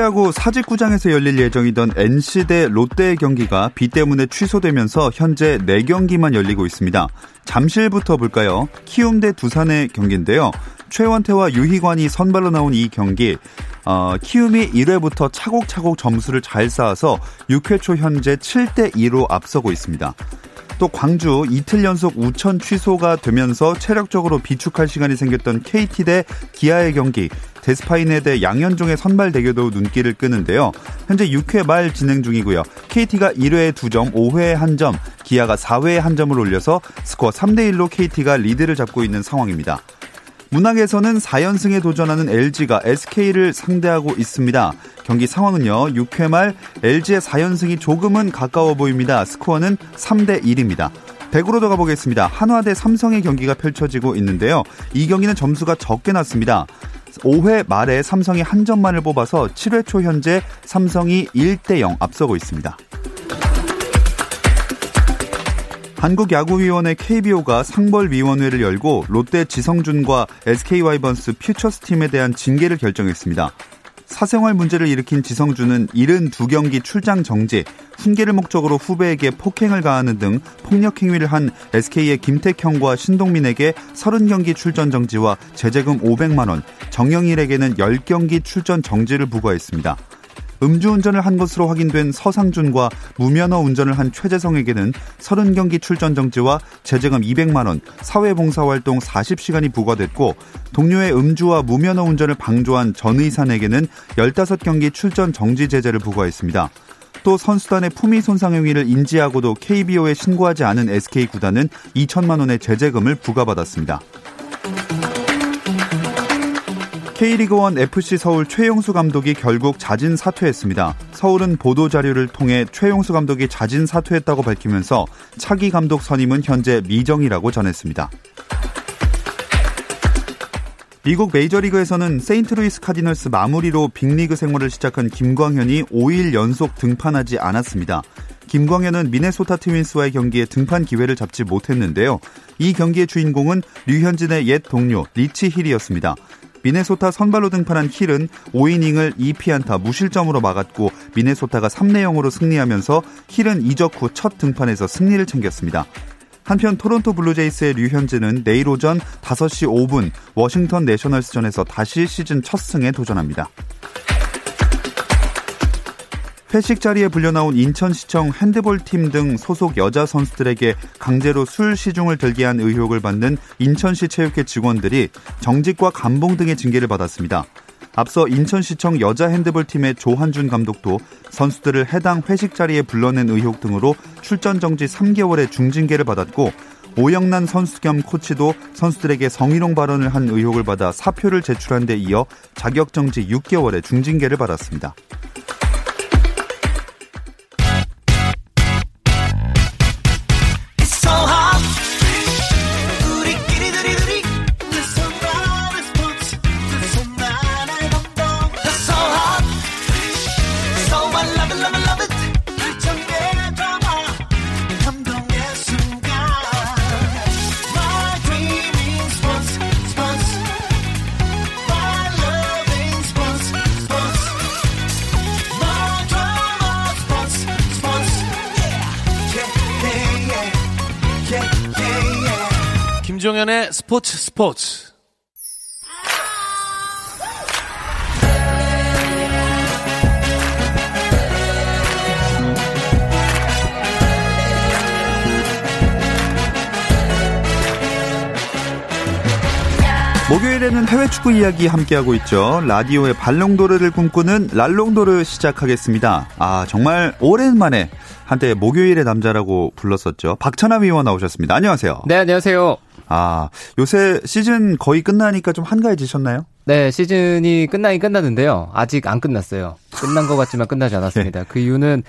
프로야구 사직구장에서 열릴 예정이던 NC 대 롯데의 경기가 비 때문에 취소되면서 현재 4경기만 열리고 있습니다. 잠실부터 볼까요? 키움 대 두산의 경기인데요. 최원태와 유희관이 선발로 나온 이 경기 어, 키움이 1회부터 차곡차곡 점수를 잘 쌓아서 6회 초 현재 7대 2로 앞서고 있습니다. 또 광주 이틀 연속 우천 취소가 되면서 체력적으로 비축할 시간이 생겼던 KT 대 기아의 경기 데스파이네 대 양현종의 선발 대결도 눈길을 끄는데요. 현재 6회 말 진행 중이고요. KT가 1회에 2점, 5회에 1점, 기아가 4회에 1점을 올려서 스코어 3대 1로 KT가 리드를 잡고 있는 상황입니다. 문학에서는 4연승에 도전하는 LG가 SK를 상대하고 있습니다. 경기 상황은요. 6회 말 LG의 4연승이 조금은 가까워 보입니다. 스코어는 3대 1입니다. 대구로 들어가 보겠습니다. 한화 대 삼성의 경기가 펼쳐지고 있는데요. 이 경기는 점수가 적게 났습니다. 5회 말에 삼성이 한 점만을 뽑아서 7회 초 현재 삼성이 1대 0 앞서고 있습니다. 한국야구위원회 KBO가 상벌위원회를 열고 롯데 지성준과 SK와이번스 퓨처스팀에 대한 징계를 결정했습니다. 사생활 문제를 일으킨 지성준은 72경기 출장 정지, 훈계를 목적으로 후배에게 폭행을 가하는 등 폭력 행위를 한 SK의 김택형과 신동민에게 30경기 출전 정지와 제재금 500만 원, 정영일에게는 10경기 출전 정지를 부과했습니다. 음주운전을 한 것으로 확인된 서상준과 무면허 운전을 한 최재성에게는 30경기 출전 정지와 제재금 200만 원, 사회봉사활동 40시간이 부과됐고 동료의 음주와 무면허 운전을 방조한 전의산에게는 15경기 출전 정지 제재를 부과했습니다. 또 선수단의 품위 손상 행위를 인지하고도 KBO에 신고하지 않은 SK 구단은 2천만 원의 제재금을 부과받았습니다. K리그1 FC 서울 최용수 감독이 결국 자진 사퇴했습니다. 서울은 보도 자료를 통해 최용수 감독이 자진 사퇴했다고 밝히면서 차기 감독 선임은 현재 미정이라고 전했습니다. 미국 메이저리그에서는 세인트루이스 카디널스 마무리로 빅리그 생활을 시작한 김광현이 5일 연속 등판하지 않았습니다. 김광현은 미네소타 트윈스와의 경기에 등판 기회를 잡지 못했는데요. 이 경기의 주인공은 류현진의 옛 동료 리치 힐이었습니다. 미네소타 선발로 등판한 힐은 5이닝을 2피안타 무실점으로 막았고 미네소타가 3대 0으로 승리하면서 힐은 이적 후 첫 등판에서 승리를 챙겼습니다. 한편 토론토 블루제이스의 류현진은 내일 오전 5시 5분 워싱턴 내셔널스전에서 다시 시즌 첫 승에 도전합니다. 회식 자리에 불려나온 인천시청 핸드볼팀 등 소속 여자 선수들에게 강제로 술 시중을 들게 한 의혹을 받는 인천시 체육회 직원들이 정직과 감봉 등의 징계를 받았습니다. 앞서 인천시청 여자 핸드볼팀의 조한준 감독도 선수들을 해당 회식 자리에 불러낸 의혹 등으로 출전 정지 3개월의 중징계를 받았고 오영란 선수 겸 코치도 선수들에게 성희롱 발언을 한 의혹을 받아 사표를 제출한 데 이어 자격 정지 6개월의 중징계를 받았습니다. 김종현의 스포츠 스포츠. 목요일에는 해외 축구 이야기 함께하고 있죠. 라디오의 발롱도르를 꿈꾸는 랄롱도르 시작하겠습니다. 아, 정말 오랜만에 한때 목요일의 남자라고 불렀었죠. 박찬하 위원 나오셨습니다. 안녕하세요. 네, 안녕하세요. 아, 요새 시즌 거의 끝나니까 좀 한가해지셨나요? 네, 시즌이 끝나긴 끝났는데요. 아직 안 끝났어요. 끝난 것 같지만 끝나지 않았습니다. 네. 그 이유는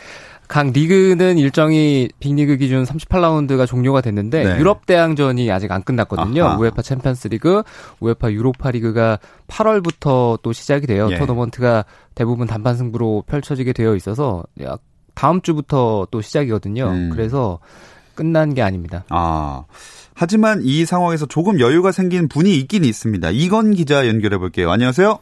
각 리그는 일정이 빅리그 기준 38라운드가 종료가 됐는데 네. 유럽 대항전이 아직 안 끝났거든요. 아하. 우에파 챔피언스 리그, 우에파 유로파 리그가 8월부터 또 시작이 돼요. 예. 토너먼트가 대부분 단판 승부로 펼쳐지게 되어 있어서 다음 주부터 또 시작이거든요. 음. 그래서 끝난 게 아닙니다. 아. 하지만 이 상황에서 조금 여유가 생긴 분이 있긴 있습니다. 이건 기자 연결해 볼게요. 안녕하세요.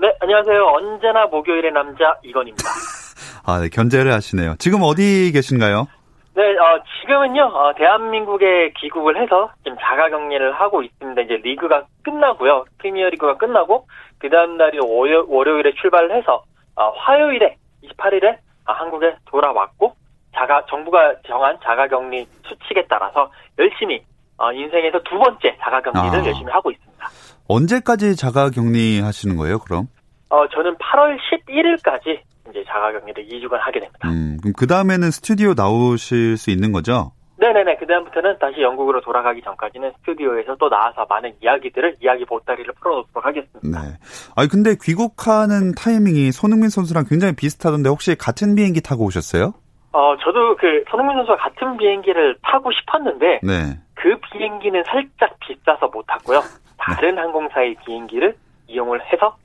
네, 안녕하세요. 언제나 목요일의 남자 이건입니다. 아, 네, 견제를 하시네요. 지금 어디 계신가요? 네, 어, 지금은요, 어, 대한민국에 귀국을 해서 지금 자가 격리를 하고 있습니다. 이제 리그가 끝나고요. 프리미어 리그가 끝나고, 그 다음날이 월요, 월요일에 출발을 해서, 어, 화요일에, 28일에 아, 한국에 돌아왔고, 자가, 정부가 정한 자가 격리 수칙에 따라서 열심히, 어, 인생에서 두 번째 자가 격리를 아. 열심히 하고 있습니다. 언제까지 자가 격리 하시는 거예요, 그럼? 어, 저는 8월 11일까지 이제 자가격리를 2주간 하게 됩니다. 음, 그럼 그 다음에는 스튜디오 나오실 수 있는 거죠? 네네네. 그 다음부터는 다시 영국으로 돌아가기 전까지는 스튜디오에서 또 나와서 많은 이야기들을 이야기 보따리를 풀어놓도록 하겠습니다. 네. 아니 근데 귀국하는 타이밍이 손흥민 선수랑 굉장히 비슷하던데 혹시 같은 비행기 타고 오셨어요? 어, 저도 그 손흥민 선수와 같은 비행기를 타고 싶었는데 네. 그 비행기는 살짝 비싸서 못 탔고요. 다른 네. 항공사의 비행기를 이용을 해서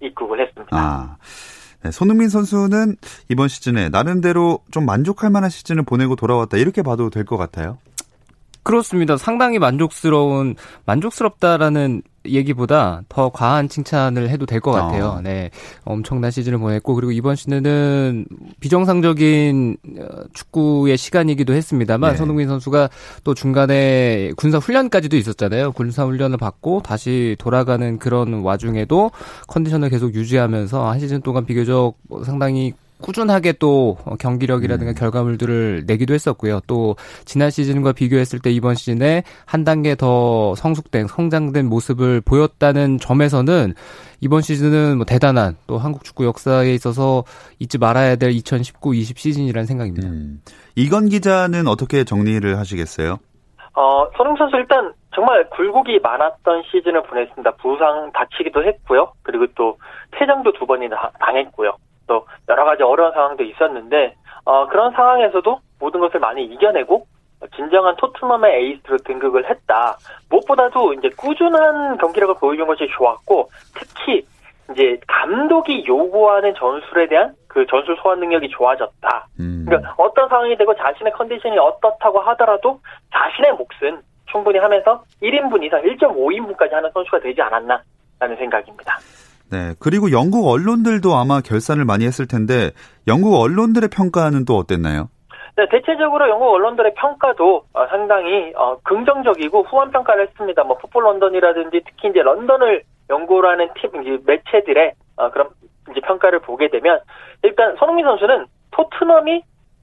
입국을 했습니다. 아. 네, 손흥민 선수는 이번 시즌에 나름대로 좀 만족할 만한 시즌을 보내고 돌아왔다 이렇게 봐도 될 것 같아요. 그렇습니다. 상당히 만족스러운 만족스럽다라는 얘기보다 더 과한 칭찬을 해도 될 것 같아요. 어. 네. 엄청난 시즌을 보냈고, 그리고 이번 시즌은 비정상적인 어, 축구의 시간이기도 했습니다만, 네. 손흥민 선수가 또 중간에 군사 훈련까지도 있었잖아요. 군사 훈련을 받고 다시 돌아가는 그런 와중에도 컨디션을 계속 유지하면서 한 시즌 동안 비교적 상당히 꾸준하게 또 경기력이라든가 음. 결과물들을 내기도 했었고요. 또 지난 시즌과 비교했을 때 이번 시즌에 한 단계 더 성숙된 성장된 모습을 보였다는 점에서는 이번 시즌은 뭐 대단한 또 한국 축구 역사에 있어서 잊지 말아야 될 2019-20 시즌이라는 생각입니다. 음. 이건 기자는 어떻게 정리를 하시겠어요? 어, 손흥 선수 일단 정말 굴곡이 많았던 시즌을 보냈습니다. 부상 다치기도 했고요. 그리고 또 퇴장도 두 번이나 당했고요. 또 여러 가지 어려운 상황도 있었는데 어, 그런 상황에서도 모든 것을 많이 이겨내고 진정한 토트넘의 에이스로 등극을 했다. 무엇보다도 이제 꾸준한 경기력을 보여준 것이 좋았고 특히 이제 감독이 요구하는 전술에 대한 그 전술 소환 능력이 좋아졌다. 음. 그러니까 어떤 상황이 되고 자신의 컨디션이 어떻다고 하더라도 자신의 몫은 충분히 하면서 1인분 이상 1.5인분까지 하는 선수가 되지 않았나라는 생각입니다. 네. 그리고 영국 언론들도 아마 결산을 많이 했을 텐데 영국 언론들의 평가는 또 어땠나요? 네, 대체적으로 영국 언론들의 평가도 어, 상당히 어, 긍정적이고 후한 평가를 했습니다. 뭐 풋볼 런던이라든지 특히 이제 런던을 연구하는 팀 이제 매체들의 어, 그런 이제 평가를 보게 되면 일단 손흥민 선수는 토트넘이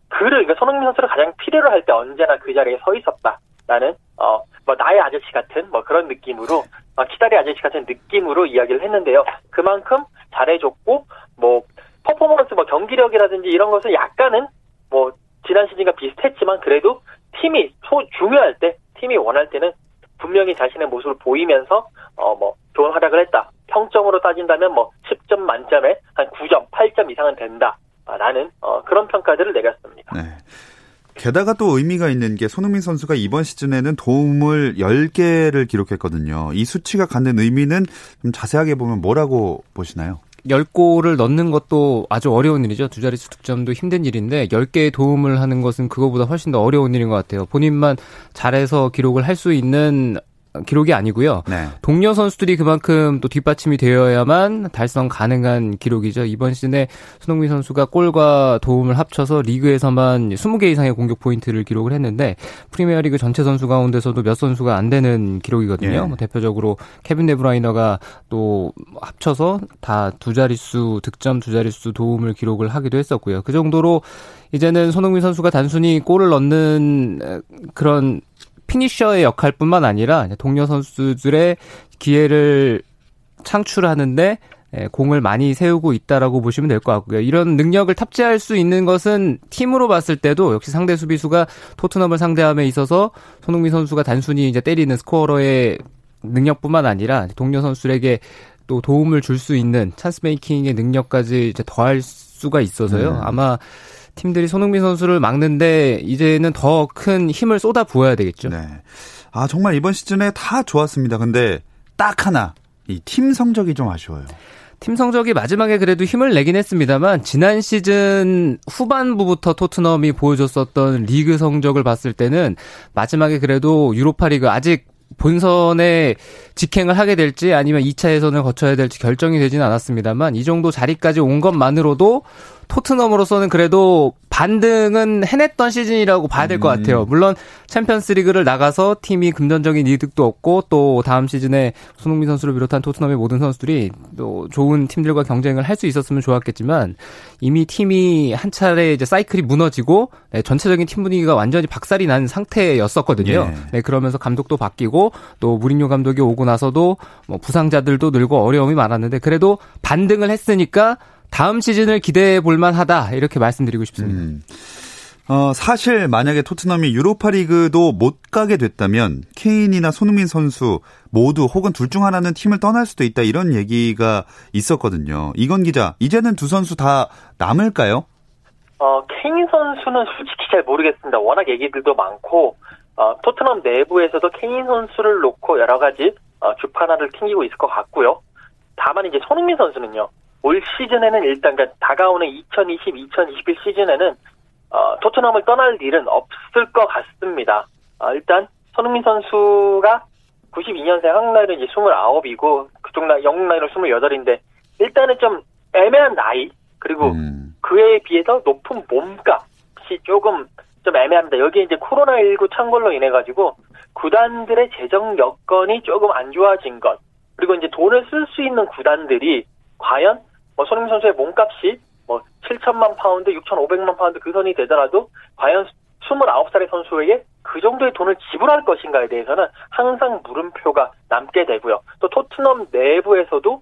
그를 그러니까 손흥민 선수를 가장 필요로 할 때 언제나 그 자리에 서 있었다라는 어, 뭐 나의 아저씨 같은 뭐 그런 느낌으로 어, 키다리 아저씨 같은 느낌으로 이야기를 했는데요. 그만큼 잘해줬고 뭐 퍼포먼스 뭐 경기력이라든지 이런 것은 약간은 뭐 지난 시즌과 비슷했지만 그래도 팀이 소, 중요할 때 팀이 원할 때는 분명히 자신의 모습을 보이면서 어 뭐 좋은 활약을 했다. 평점으로 따진다면 뭐 10점 만점에 한 9점, 8점 이상은 된다 라는 어 그런 평가들을. 게다가 또 의미가 있는 게 손흥민 선수가 이번 시즌에는 도움을 10개를 기록했거든요. 이 수치가 갖는 의미는 좀 자세하게 보면 뭐라고 보시나요? 10골을 넣는 것도 아주 어려운 일이죠. 두 자릿수 득점도 힘든 일인데 10개의 도움을 하는 것은 그거보다 훨씬 더 어려운 일인 것 같아요. 본인만 잘해서 기록을 할 수 있는 기록이 아니고요. 네. 동료 선수들이 그만큼 또 뒷받침이 되어야만 달성 가능한 기록이죠. 이번 시즌에 손흥민 선수가 골과 도움을 합쳐서 리그에서만 20개 이상의 공격 포인트를 기록을 했는데 프리미어리그 전체 선수 가운데서도 몇 선수가 안 되는 기록이거든요. 예. 뭐 대표적으로 케빈 데브라이너가 또 합쳐서 다 두 자릿수 득점, 두 자릿수 도움을 기록을 하기도 했었고요. 그 정도로 이제는 손흥민 선수가 단순히 골을 넣는 그런 피니셔의 역할뿐만 아니라 동료 선수들의 기회를 창출하는데 예, 공을 많이 세우고 있다라고 보시면 될 것 같고요. 이런 능력을 탑재할 수 있는 것은 팀으로 봤을 때도 역시 상대 수비수가 토트넘을 상대함에 있어서 손흥민 선수가 단순히 이제 때리는 스코어러의 능력뿐만 아니라 동료 선수에게 또 도움을 줄 수 있는 찬스 메이킹의 능력까지 이제 더할 수가 있어서요. 네. 아마 팀들이 손흥민 선수를 막는데 이제는 더 큰 힘을 쏟아 부어야 되겠죠. 네. 아 정말 이번 시즌에 다 좋았습니다. 근데 딱 하나 이 팀 성적이 좀 아쉬워요. 팀 성적이 마지막에 그래도 힘을 내긴 했습니다만 지난 시즌 후반부부터 토트넘이 보여줬었던 리그 성적을 봤을 때는 마지막에 그래도 유로파리그 아직 본선에 직행을 하게 될지 아니면 2차 예선을 거쳐야 될지 결정이 되지는 않았습니다만 이 정도 자리까지 온 것만으로도 토트넘으로서는 그래도 반등은 해냈던 시즌이라고 봐야 될것 음. 같아요. 물론 챔피언스 리그를 나가서 팀이 금전적인 이득도 없고 또 다음 시즌에 손흥민 선수를 비롯한 토트넘의 모든 선수들이 또 좋은 팀들과 경쟁을 할 수 있었으면 좋았겠지만 이미 팀이 한 차례 이제 사이클이 무너지고 네, 전체적인 팀 분위기가 완전히 박살이 난 상태였었거든요. 예. 네, 그러면서 감독도 바뀌고 또 무린요 감독이 오고 나서도 뭐 부상자들도 늘고 어려움이 많았는데 그래도 반등을 했으니까 다음 시즌을 기대해 볼 만 하다 이렇게 말씀드리고 싶습니다. 음. 어, 사실 만약에 토트넘이 유로파리그도 못 가게 됐다면 케인이나 손흥민 선수 모두 혹은 둘 중 하나는 팀을 떠날 수도 있다 이런 얘기가 있었거든요. 이건 기자, 이제는 두 선수 다 남을까요? 어, 케인 선수는 솔직히 잘 모르겠습니다. 워낙 얘기들도 많고 어, 토트넘 내부에서도 케인 선수를 놓고 여러 가지 어, 주파나를 튕기고 있을 것 같고요. 다만 이제 손흥민 선수는요. 올 시즌에는 일단 그러니까 다가오는 2020, 2021 시즌에는 어, 토트넘을 떠날 일은 없을 것 같습니다. 어, 일단 손흥민 선수가 92년생 한국 나이는 이제 29이고 그쪽 나이 영국 나이는 28인데 일단은 좀 애매한 나이 그리고 음. 그에 비해서 높은 몸값이 조금 좀 애매합니다. 여기에 이제 코로나19 창궐로 인해 가지고 구단들의 재정 여건이 조금 안 좋아진 것 그리고 이제 돈을 쓸 수 있는 구단들이 과연 뭐 손흥민 선수의 몸값이 뭐 7천만 파운드, 6,500만 파운드 그 선이 되더라도 과연 29살의 선수에게 그 정도의 돈을 지불할 것인가에 대해서는 항상 물음표가 남게 되고요. 또 토트넘 내부에서도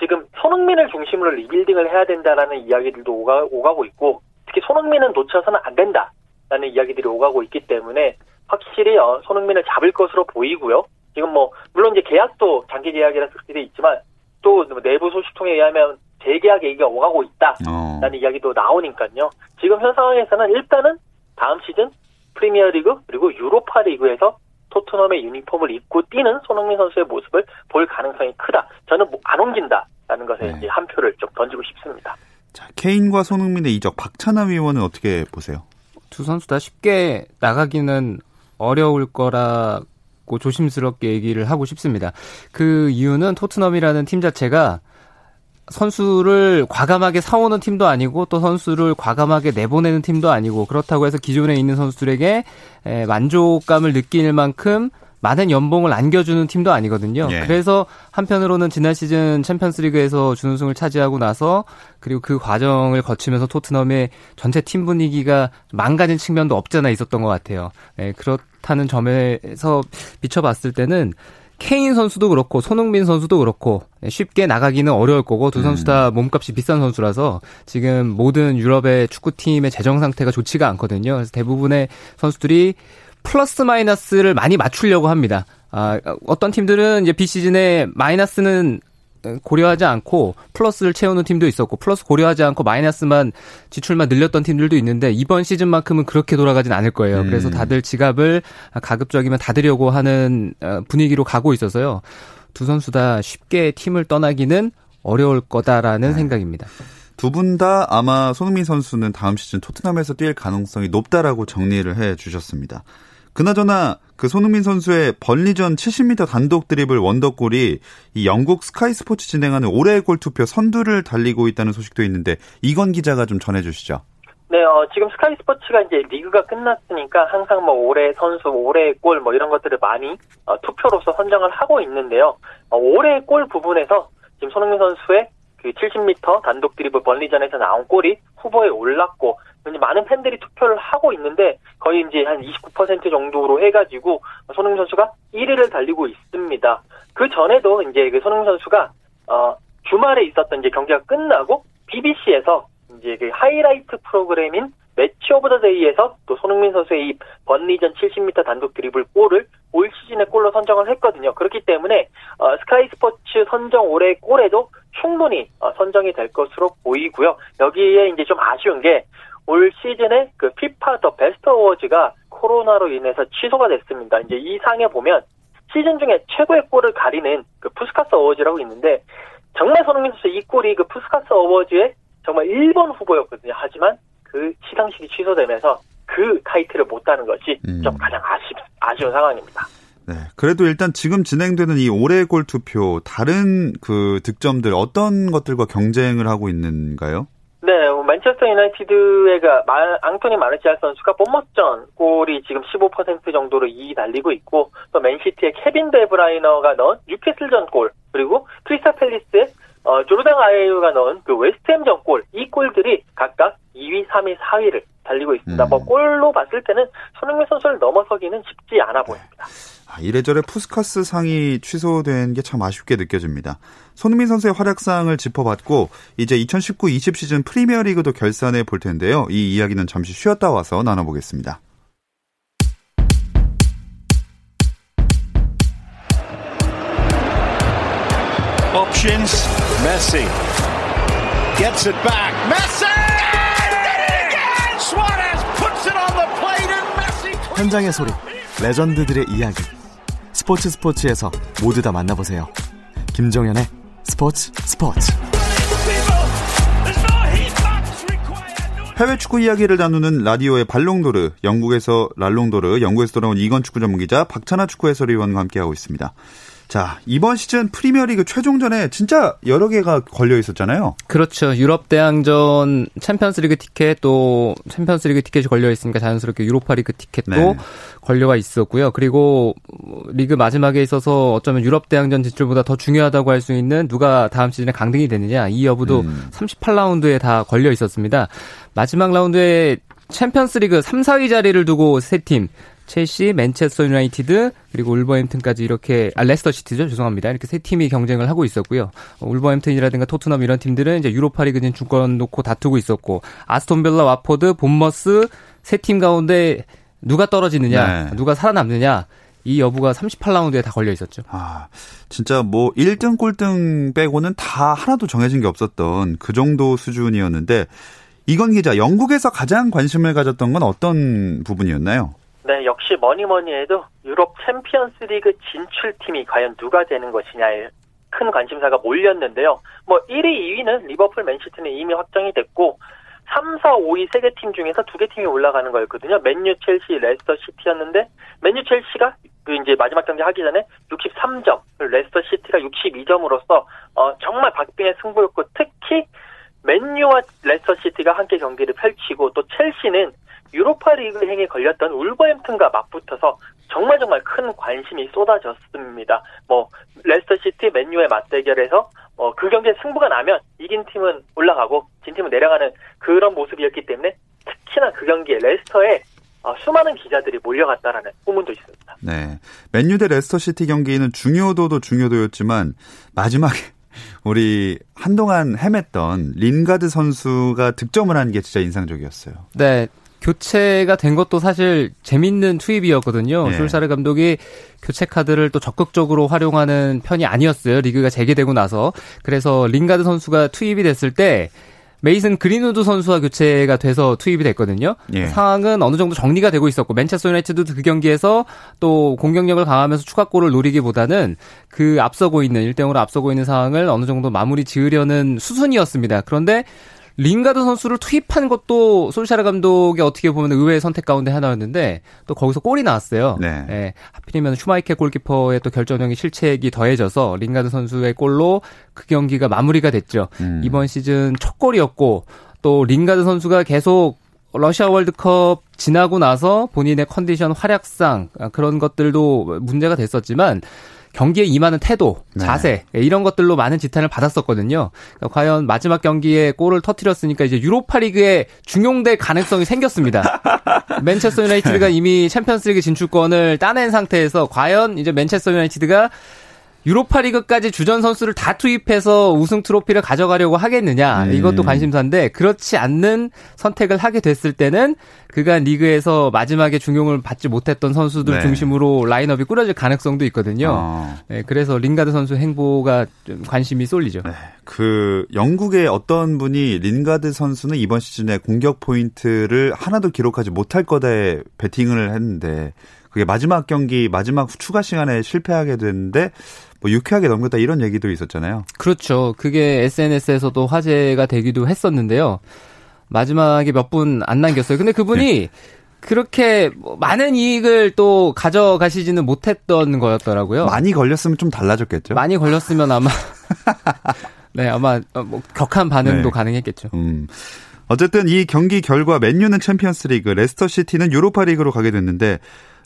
지금 손흥민을 중심으로 리빌딩을 해야 된다라는 이야기들도 오가, 오가고 있고 특히 손흥민은 놓쳐서는 안 된다라는 이야기들이 오가고 있기 때문에 확실히 어, 손흥민을 잡을 것으로 보이고요. 지금 뭐 물론 이제 계약도 장기 계약이라 특실이 있지만 또 내부 소식 통에 의하면 재계약 얘기가 오가고 있다라는 어. 이야기도 나오니까요. 지금 현 상황에서는 일단은 다음 시즌 프리미어리그 그리고 유로파 리그에서 토트넘의 유니폼을 입고 뛰는 손흥민 선수의 모습을 볼 가능성이 크다. 저는 뭐 안 옮긴다라는 것에 네. 이제 한 표를 좀 던지고 싶습니다. 자, 케인과 손흥민의 이적 박찬하 위원은 어떻게 보세요? 두 선수 다 쉽게 나가기는 어려울 거라고 조심스럽게 얘기를 하고 싶습니다. 그 이유는 토트넘이라는 팀 자체가 선수를 과감하게 사오는 팀도 아니고 또 선수를 과감하게 내보내는 팀도 아니고 그렇다고 해서 기존에 있는 선수들에게 만족감을 느낄 만큼 많은 연봉을 안겨주는 팀도 아니거든요. 예. 그래서 한편으로는 지난 시즌 챔피언스리그에서 준우승을 차지하고 나서 그리고 그 과정을 거치면서 토트넘의 전체 팀 분위기가 망가진 측면도 없잖아 있었던 것 같아요. 네, 그렇다는 점에서 비춰봤을 때는 케인 선수도 그렇고 손흥민 선수도 그렇고 쉽게 나가기는 어려울 거고 두 선수 다 음. 몸값이 비싼 선수라서 지금 모든 유럽의 축구팀의 재정 상태가 좋지가 않거든요. 그래서 대부분의 선수들이 플러스 마이너스를 많이 맞추려고 합니다. 아, 어떤 팀들은 이제 비시즌에 마이너스는 고려하지 않고 플러스를 채우는 팀도 있었고 플러스 고려하지 않고 마이너스만 지출만 늘렸던 팀들도 있는데 이번 시즌만큼은 그렇게 돌아가진 않을 거예요. 음. 그래서 다들 지갑을 가급적이면 닫으려고 하는 어, 분위기로 가고 있어서요. 두 선수 다 쉽게 팀을 떠나기는 어려울 거다라는 네. 생각입니다. 두 분 다 아마 손흥민 선수는 다음 시즌 토트넘에서 뛸 가능성이 높다라고 정리를 해 주셨습니다. 그나저나 그 손흥민 선수의 번리전 70m 단독 드리블 원더골이 이 영국 스카이 스포츠 진행하는 올해의 골 투표 선두를 달리고 있다는 소식도 있는데 이건 기자가 좀 전해주시죠. 네, 어, 지금 스카이 스포츠가 이제 리그가 끝났으니까 항상 뭐 올해 선수, 올해의 골 뭐 이런 것들을 많이 어, 투표로서 선정을 하고 있는데요. 어, 올해의 골 부분에서 지금 손흥민 선수의 그 70m 단독 드리블 번리전에서 나온 골이 후보에 올랐고 많은 팬들이 투표를 하고 있는데 거의 이제 한 29% 정도로 해가지고 손흥민 선수가 1위를 달리고 있습니다. 그 전에도 이제 그 손흥민 선수가 어 주말에 있었던 이제 경기가 끝나고 BBC에서 이제 그 하이라이트 프로그램인 매치 오브 더 데이에서 또 손흥민 선수의 이 번리전 70m 단독 드리블 골을 올 시즌의 골로 선정을 했거든요. 그렇기 때문에 어, 스카이 스포츠 선정 올해 골에도 충분히 어, 선정이 될 것으로 보이고요. 여기에 이제 좀 아쉬운 게 올 시즌에 그 피파 더 베스트 어워즈가 코로나로 인해서 취소가 됐습니다. 이제 이 상에 보면 시즌 중에 최고의 골을 가리는 그 푸스카스 어워즈라고 있는데 정말 손흥민 선수 이 골이 그 푸스카스 어워즈의 정말 1번 후보였거든요. 하지만 그 시상식이 취소되면서 그 타이틀을 못 따는 것이 음. 좀 가장 아쉽, 아쉬운 상황입니다. 네. 그래도 일단 지금 진행되는 이 올해의 골 투표 다른 그 득점들 어떤 것들과 경쟁을 하고 있는가요? 네, 뭐 맨체스터 유나이티드의 그 앙토니 마르시알 선수가 본머스전 골이 지금 15% 정도로 2위 달리고 있고 또 맨시티의 케빈 데브라이너가 넣은 뉴캐슬전 골 그리고 크리스탈 팰리스의 어, 조르당 아예유가 넣은 그 웨스트햄 전 골, 이 골들이 각각 2위, 3위, 4위를 달리고 있습니다. 음. 뭐 골로 봤을 때는 손흥민 선수를 넘어서기는 쉽지 않아 보입니다. 아, 이래저래 푸스카스 상이 취소된 게 참 아쉽게 느껴집니다. 손흥민 선수의 활약상을 짚어봤고 이제 2019-20 시즌 프리미어리그도 결산해 볼 텐데요. 이 이야기는 잠시 쉬었다 와서 나눠보겠습니다. options. Messi gets it back. Messi! 현장의 소리, 레전드들의 이야기. 스포츠 스포츠에서 모두 다 만나보세요. 김정현의 스포츠 스포츠. 해외 축구 이야기를 나누는 라디오의 발롱도르, 영국에서 랄롱도르, 영국에서 돌아온 이건 축구 전문 기자 박찬아 축구 해설위원과 함께하고 있습니다. 자, 이번 시즌 프리미어리그 최종전에 진짜 여러 개가 걸려 있었잖아요. 그렇죠. 유럽 대항전 챔피언스리그 티켓 또 챔피언스리그 티켓이 걸려 있으니까 자연스럽게 유로파리그 티켓도 네. 걸려가 있었고요. 그리고 리그 마지막에 있어서 어쩌면 유럽 대항전 진출보다 더 중요하다고 할 수 있는 누가 다음 시즌에 강등이 되느냐 이 여부도 음. 38라운드에 다 걸려 있었습니다. 마지막 라운드에 챔피언스리그 3, 4위 자리를 두고 세 팀 첼시, 맨체스터 유나이티드 그리고 울버햄튼까지 이렇게 아 레스터 시티죠 죄송합니다 이렇게 세 팀이 경쟁을 하고 있었고요 울버햄튼이라든가 토트넘 이런 팀들은 이제 유로파리그 진출권 놓고 다투고 있었고 아스톤빌라, 와포드, 본머스 세 팀 가운데 누가 떨어지느냐 네. 누가 살아남느냐 이 여부가 38라운드에 다 걸려 있었죠. 아, 진짜 뭐 1등 꼴등 빼고는 다 하나도 정해진 게 없었던 그 정도 수준이었는데 이건 기자, 영국에서 가장 관심을 가졌던 건 어떤 부분이었나요? 네, 역시 뭐니 뭐니 해도 유럽 챔피언스 리그 진출팀이 과연 누가 되는 것이냐에 큰 관심사가 몰렸는데요. 뭐 1위, 2위는 리버풀, 맨시티는 이미 확정이 됐고 3, 4, 5위 세 개 팀 중에서 두 개 팀이 올라가는 거였거든요. 맨유, 첼시, 레스터 시티였는데 맨유, 첼시가 그 이제 마지막 경기 하기 전에 63점, 레스터 시티가 62점으로서 어 정말 박빙의 승부였고 특히 맨유와 레스터 시티가 함께 경기를 펼치고 또 첼시는 유로파 리그 행에 걸렸던 울버햄튼과 맞붙어서 정말 정말 큰 관심이 쏟아졌습니다. 뭐 레스터 시티 맨유의 맞대결에서 어, 그 경기에 승부가 나면 이긴 팀은 올라가고 진 팀은 내려가는 그런 모습이었기 때문에 특히나 그 경기에 레스터에 어, 수많은 기자들이 몰려갔다라는 소문도 있습니다. 네, 맨유 대 레스터 시티 경기는 중요도도 중요도였지만 마지막에 우리 한동안 헤맸던 린가드 선수가 득점을 한 게 진짜 인상적이었어요. 네, 교체가 된 것도 사실 재밌는 투입이었거든요. 네. 솔샤르 감독이 교체 카드를 또 적극적으로 활용하는 편이 아니었어요. 리그가 재개되고 나서. 그래서 링가드 선수가 투입이 됐을 때 메이슨 그린우드 선수와 교체가 돼서 투입이 됐거든요. 예. 상황은 어느 정도 정리가 되고 있었고 맨체스터 유나이티드도 그 경기에서 또 공격력을 가하면서 추가골을 노리기보다는 그 앞서고 있는 1대0으로 앞서고 있는 상황을 어느 정도 마무리 지으려는 수순이었습니다. 그런데 링가드 선수를 투입한 것도 솔샤르 감독의 어떻게 보면 의외의 선택 가운데 하나였는데 또 거기서 골이 나왔어요. 네. 네. 하필이면 슈마이켈 골키퍼의 또 결정력이 실책이 더해져서 링가드 선수의 골로 그 경기가 마무리가 됐죠. 음. 이번 시즌 첫 골이었고 또 링가드 선수가 계속 러시아 월드컵 지나고 나서 본인의 컨디션 활약상 그런 것들도 문제가 됐었지만 경기에 임하는 태도, 네. 자세 네. 이런 것들로 많은 지탄을 받았었거든요. 그러니까 과연 마지막 경기에 골을 터트렸으니까 이제 유로파리그에 중용될 가능성이 생겼습니다. 맨체스터 유나이티드가 네. 이미 챔피언스리그 진출권을 따낸 상태에서 과연 이제 맨체스터 유나이티드가 유로파리그까지 주전 선수를 다 투입해서 우승 트로피를 가져가려고 하겠느냐 음. 이것도 관심사인데 그렇지 않는 선택을 하게 됐을 때는 그간 리그에서 마지막에 중용을 받지 못했던 선수들 네. 중심으로 라인업이 꾸려질 가능성도 있거든요. 어. 네, 그래서 링가드 선수 행보가 좀 관심이 쏠리죠. 네, 그 영국의 어떤 분이 린가드 선수는 이번 시즌에 공격 포인트를 하나도 기록하지 못할 거다에 베팅을 했는데 그게 마지막 경기 마지막 추가 시간에 실패하게 됐는데 뭐 유쾌하게 넘겼다 이런 얘기도 있었잖아요. 그렇죠. 그게 SNS에서도 화제가 되기도 했었는데요. 마지막에 몇 분 안 남겼어요. 근데 그분이 그렇게 뭐 많은 이익을 또 가져가시지는 못했던 거였더라고요. 많이 걸렸으면 좀 달라졌겠죠. 많이 걸렸으면 아마 네 아마 어, 뭐 격한 반응도 네. 가능했겠죠. 음. 어쨌든 이 경기 결과 맨유는 챔피언스리그, 레스터 시티는 유로파리그로 가게 됐는데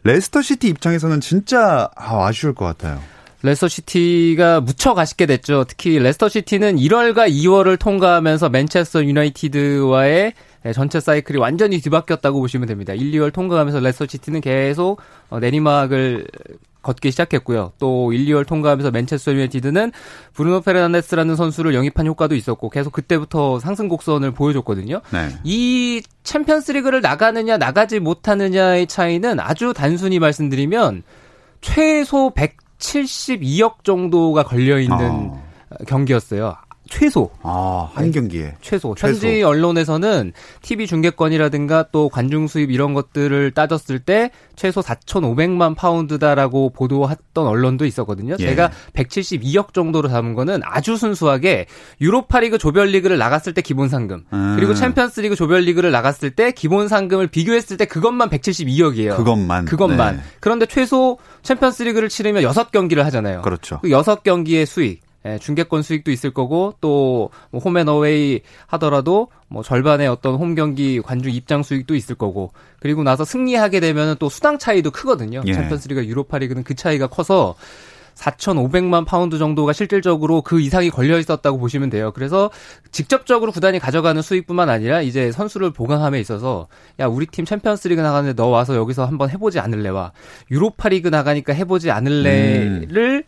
레스터 시티 입장에서는 진짜 아, 아쉬울 것 같아요. 레스터 시티가 무척 아쉽게 됐죠. 특히 레스터 시티는 1월과 2월을 통과하면서 맨체스터 유나이티드와의 전체 사이클이 완전히 뒤바뀌었다고 보시면 됩니다. 1, 2월 통과하면서 레스터 시티는 계속 어, 내리막을 걷기 시작했고요. 또 1, 2월 통과하면서 맨체스터 유나이티드는 브루노 페르난데스라는 선수를 영입한 효과도 있었고 계속 그때부터 상승 곡선을 보여줬거든요. 네. 이 챔피언스리그를 나가느냐 나가지 못하느냐의 차이는 아주 단순히 말씀드리면 최소 172억 정도가 걸려 있는 어. 경기였어요. 최소. 아, 한 경기에. 최소. 최소. 현지 언론에서는 TV 중계권이라든가 또 관중 수입 이런 것들을 따졌을 때 최소 4,500만 파운드다라고 보도했던 언론도 있었거든요. 예. 제가 172억 정도로 잡은 거는 아주 순수하게 유로파리그 조별리그를 나갔을 때 기본 상금 음. 그리고 챔피언스리그 조별리그를 나갔을 때 기본 상금을 비교했을 때 그것만 172억이에요. 그것만. 그것만. 네. 그런데 최소 챔피언스리그를 치르면 6경기를 하잖아요. 그렇죠. 그 여섯 경기의 수익, 예, 중계권 수익도 있을 거고 또 뭐 홈앤어웨이 하더라도 뭐 절반의 어떤 홈 경기 관중 입장 수익도 있을 거고 그리고 나서 승리하게 되면은 또 수당 차이도 크거든요. 예. 챔피언스리그 유로파리그는 그 차이가 커서 4,500만 파운드 정도가 실질적으로 그 이상이 걸려 있었다고 보시면 돼요. 그래서 직접적으로 구단이 가져가는 수익뿐만 아니라 이제 선수를 보강함에 있어서 야 우리 팀 챔피언스리그 나가는데 너 와서 여기서 한번 해보지 않을래와 유로파리그 나가니까 해보지 않을래를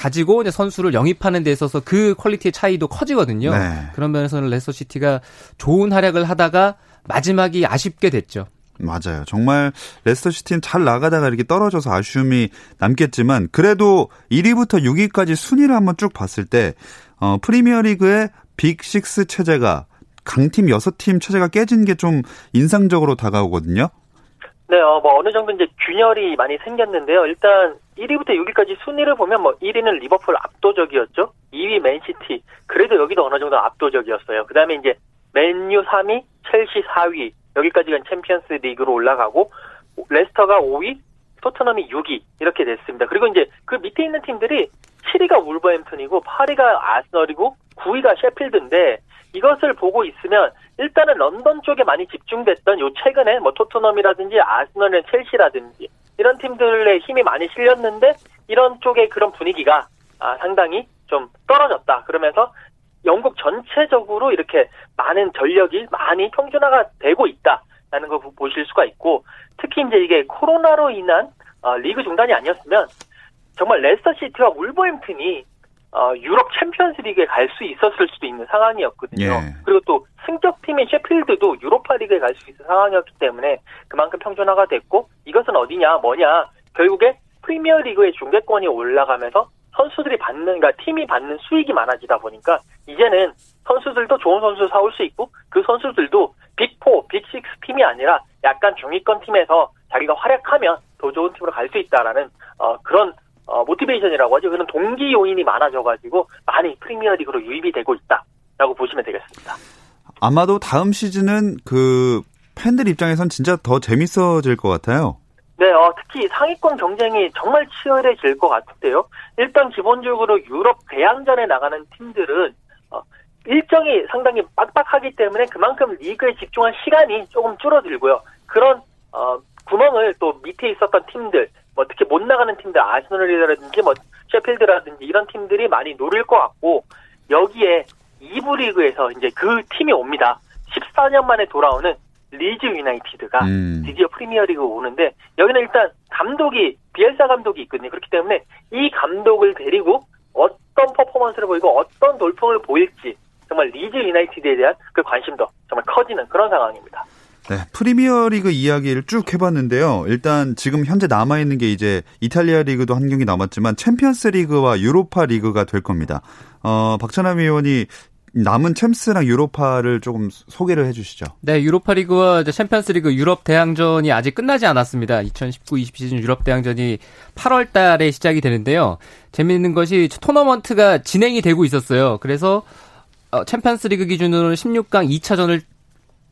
가지고 이제 선수를 영입하는 데 있어서 그 퀄리티의 차이도 커지거든요. 네. 그런 면에서는 레스터 시티가 좋은 활약을 하다가 마지막이 아쉽게 됐죠. 맞아요. 정말 레스터 시티는 잘 나가다가 이렇게 떨어져서 아쉬움이 남겠지만 그래도 1위부터 6위까지 순위를 한번 쭉 봤을 때 어, 프리미어리그의 빅6 체제가 강팀 6팀 체제가 깨진 게 좀 인상적으로 다가오거든요. 네, 어, 뭐 어느 정도 이제 균열이 많이 생겼는데요. 일단 1위부터 6위까지 순위를 보면 뭐 1위는 리버풀 압도적이었죠. 2위 맨시티. 그래도 여기도 어느 정도 압도적이었어요. 그다음에 이제 맨유 3위, 첼시 4위. 여기까지가 챔피언스 리그로 올라가고 레스터가 5위, 토트넘이 6위 이렇게 됐습니다. 그리고 이제 그 밑에 있는 팀들이 7위가 울버햄튼이고 8위가 아스널이고 9위가 셰필드인데 이것을 보고 있으면 일단은 런던 쪽에 많이 집중됐던 요 최근에 뭐 토트넘이라든지 아스널이나 첼시라든지 이런 팀들의 힘이 많이 실렸는데 이런 쪽의 그런 분위기가 아, 상당히 좀 떨어졌다. 그러면서 영국 전체적으로 이렇게 많은 전력이 많이 평준화가 되고 있다 라는 걸 보- 보실 수가 있고 특히 이제 이게 코로나로 인한 어, 리그 중단이 아니었으면 정말 레스터 시티와 울버햄튼이 어, 유럽 챔피언스 리그에 갈 수 있었을 수도 있는 상황이었거든요. 예. 그리고 또 승격팀인 셰필드도 유로파 리그에 갈 수 있는 상황이었기 때문에 그만큼 평준화가 됐고 이것은 어디냐 뭐냐 결국에 프리미어 리그의 중계권이 올라가면서 선수들이 받는 그러니까 팀이 받는 수익이 많아지다 보니까 이제는 선수들도 좋은 선수 사올 수 있고 그 선수들도 빅4, 빅6 팀이 아니라 약간 중위권 팀에서 자기가 활약하면 더 좋은 팀으로 갈 수 있다라는 어, 그런 어, 모티베이션이라고 하죠. 그런 동기 요인이 많아져가지고 많이 프리미어 리그로 유입이 되고 있다라고 보시면 되겠습니다. 아마도 다음 시즌은 그 팬들 입장에선 진짜 더 재밌어질 것 같아요. 네, 어, 특히 상위권 경쟁이 정말 치열해질 것 같은데요. 일단 기본적으로 유럽 대항전에 나가는 팀들은 어, 일정이 상당히 빡빡하기 때문에 그만큼 리그에 집중한 시간이 조금 줄어들고요. 그런 어, 구멍을 또 밑에 있었던 팀들, 뭐 특히 못 나가는 팀들, 아스널이라든지 뭐 셰필드라든지 이런 팀들이 많이 노릴 것 같고 여기에 2부 리그에서 이제 그 팀이 옵니다. 14년 만에 돌아오는 리즈 유나이티드가 음. 드디어 프리미어리그 오는데 여기는 일단 감독이 비엘사 감독이 있거든요. 그렇기 때문에 이 감독을 데리고 어떤 퍼포먼스를 보이고 어떤 돌풍을 보일지 정말 리즈 유나이티드에 대한 그 관심도 정말 커지는 그런 상황입니다. 네, 프리미어리그 이야기를 쭉 해봤는데요. 일단 지금 현재 남아 있는 게 이제 이탈리아 리그도 한 경기 남았지만 챔피언스 리그와 유로파 리그가 될 겁니다. 어, 박찬남 의원이 남은 챔스랑 유로파를 조금 소개를 해주시죠. 네, 유로파 리그와 챔피언스 리그 유럽 대항전이 아직 끝나지 않았습니다. 2019-20 시즌 유럽 대항전이 8월 달에 시작이 되는데요. 재미있는 것이 토너먼트가 진행이 되고 있었어요. 그래서 어, 챔피언스 리그 기준으로는 16강 2차전을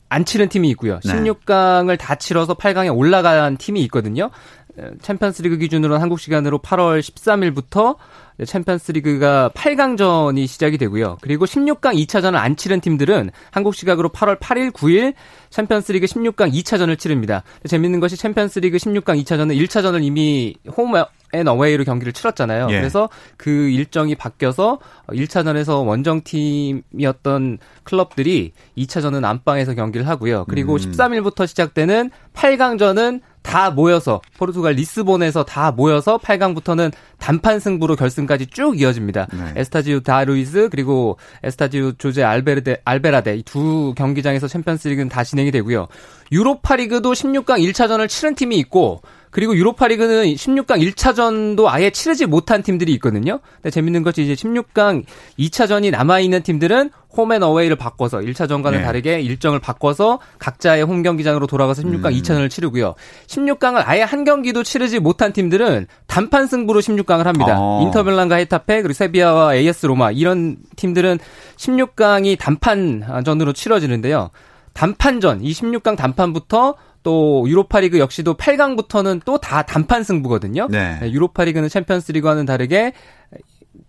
안 치른 팀이 있고요. 네. 16강을 다 치러서 8강에 올라간 팀이 있거든요. 어, 챔피언스 리그 기준으로는 한국 시간으로 8월 13일부터 챔피언스 리그가 8강전이 시작이 되고요. 그리고 16강 2차전을 안 치른 팀들은 한국 시각으로 8월 8일, 9일 챔피언스 리그 16강 2차전을 치릅니다. 재밌는 것이 챔피언스 리그 16강 2차전은 1차전을 이미 홈 앤 어웨이로 경기를 치렀잖아요. 예. 그래서 그 일정이 바뀌어서 1차전에서 원정팀이었던 클럽들이 2차전은 안방에서 경기를 하고요. 그리고 음. 13일부터 시작되는 8강전은 다 모여서 포르투갈 리스본에서 다 모여서 8강부터는 단판 승부로 결승까지 쭉 이어집니다. 네. 에스타지우 다루이스 그리고 에스타지우 조제 알베르데 알베라데 이 두 경기장에서 챔피언스리그는 다 진행이 되고요. 유로파리그도 16강 1차전을 치른 팀이 있고 그리고 유로파리그는 16강 1차전도 아예 치르지 못한 팀들이 있거든요. 근데 재밌는 것이 이제 16강 2차전이 남아 있는 팀들은 홈앤 어웨이를 바꿔서 1차 전과는 네. 다르게 일정을 바꿔서 각자의 홈 경기장으로 돌아가서 16강 음. 2차전을 치르고요. 16강을 아예 한 경기도 치르지 못한 팀들은 단판 승부로 16강을 합니다. 어. 인터밀란과 헤타페 그리고 세비야와 AS 로마 이런 팀들은 16강이 단판전으로 치러지는데요. 단판전 이 16강 단판부터 또 유로파리그 역시도 8강부터는 또 다 단판 승부거든요. 네. 네, 유로파리그는 챔피언스리그와는 다르게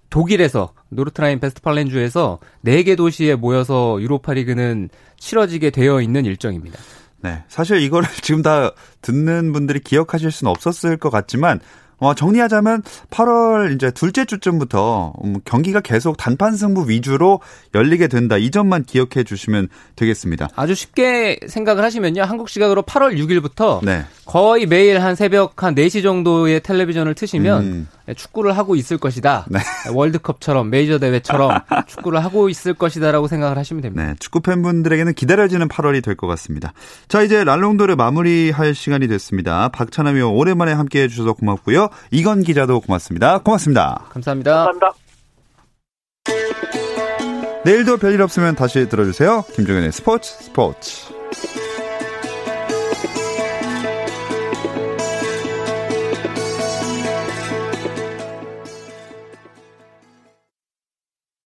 독일에서 노르트라인 베스트팔렌주에서 4개 도시에 모여서 유로파리그는 치러지게 되어 있는 일정입니다. 네. 사실 이거를 지금 다 듣는 분들이 기억하실 수는 없었을 것 같지만, 어, 정리하자면 8월 이제 둘째 주쯤부터 음, 경기가 계속 단판 승부 위주로 열리게 된다. 이 점만 기억해 주시면 되겠습니다. 아주 쉽게 생각을 하시면요. 한국 시각으로 8월 6일부터 네. 거의 매일 한 새벽 한 4시 정도의 텔레비전을 트시면 음. 축구를 하고 있을 것이다. 네. 월드컵처럼 메이저 대회처럼 축구를 하고 있을 것이다라고 생각을 하시면 됩니다. 네, 축구 팬분들에게는 기다려지는 8월이 될 것 같습니다. 자, 이제 랄롱도를 마무리할 시간이 됐습니다. 의원 오랜만에 함께 해 주셔서 고맙고요. 이건 기자도 고맙습니다. 고맙습니다. 감사합니다. 감사합니다. 내일도 별일 없으면 다시 들어주세요. 김종현의 스포츠 스포츠.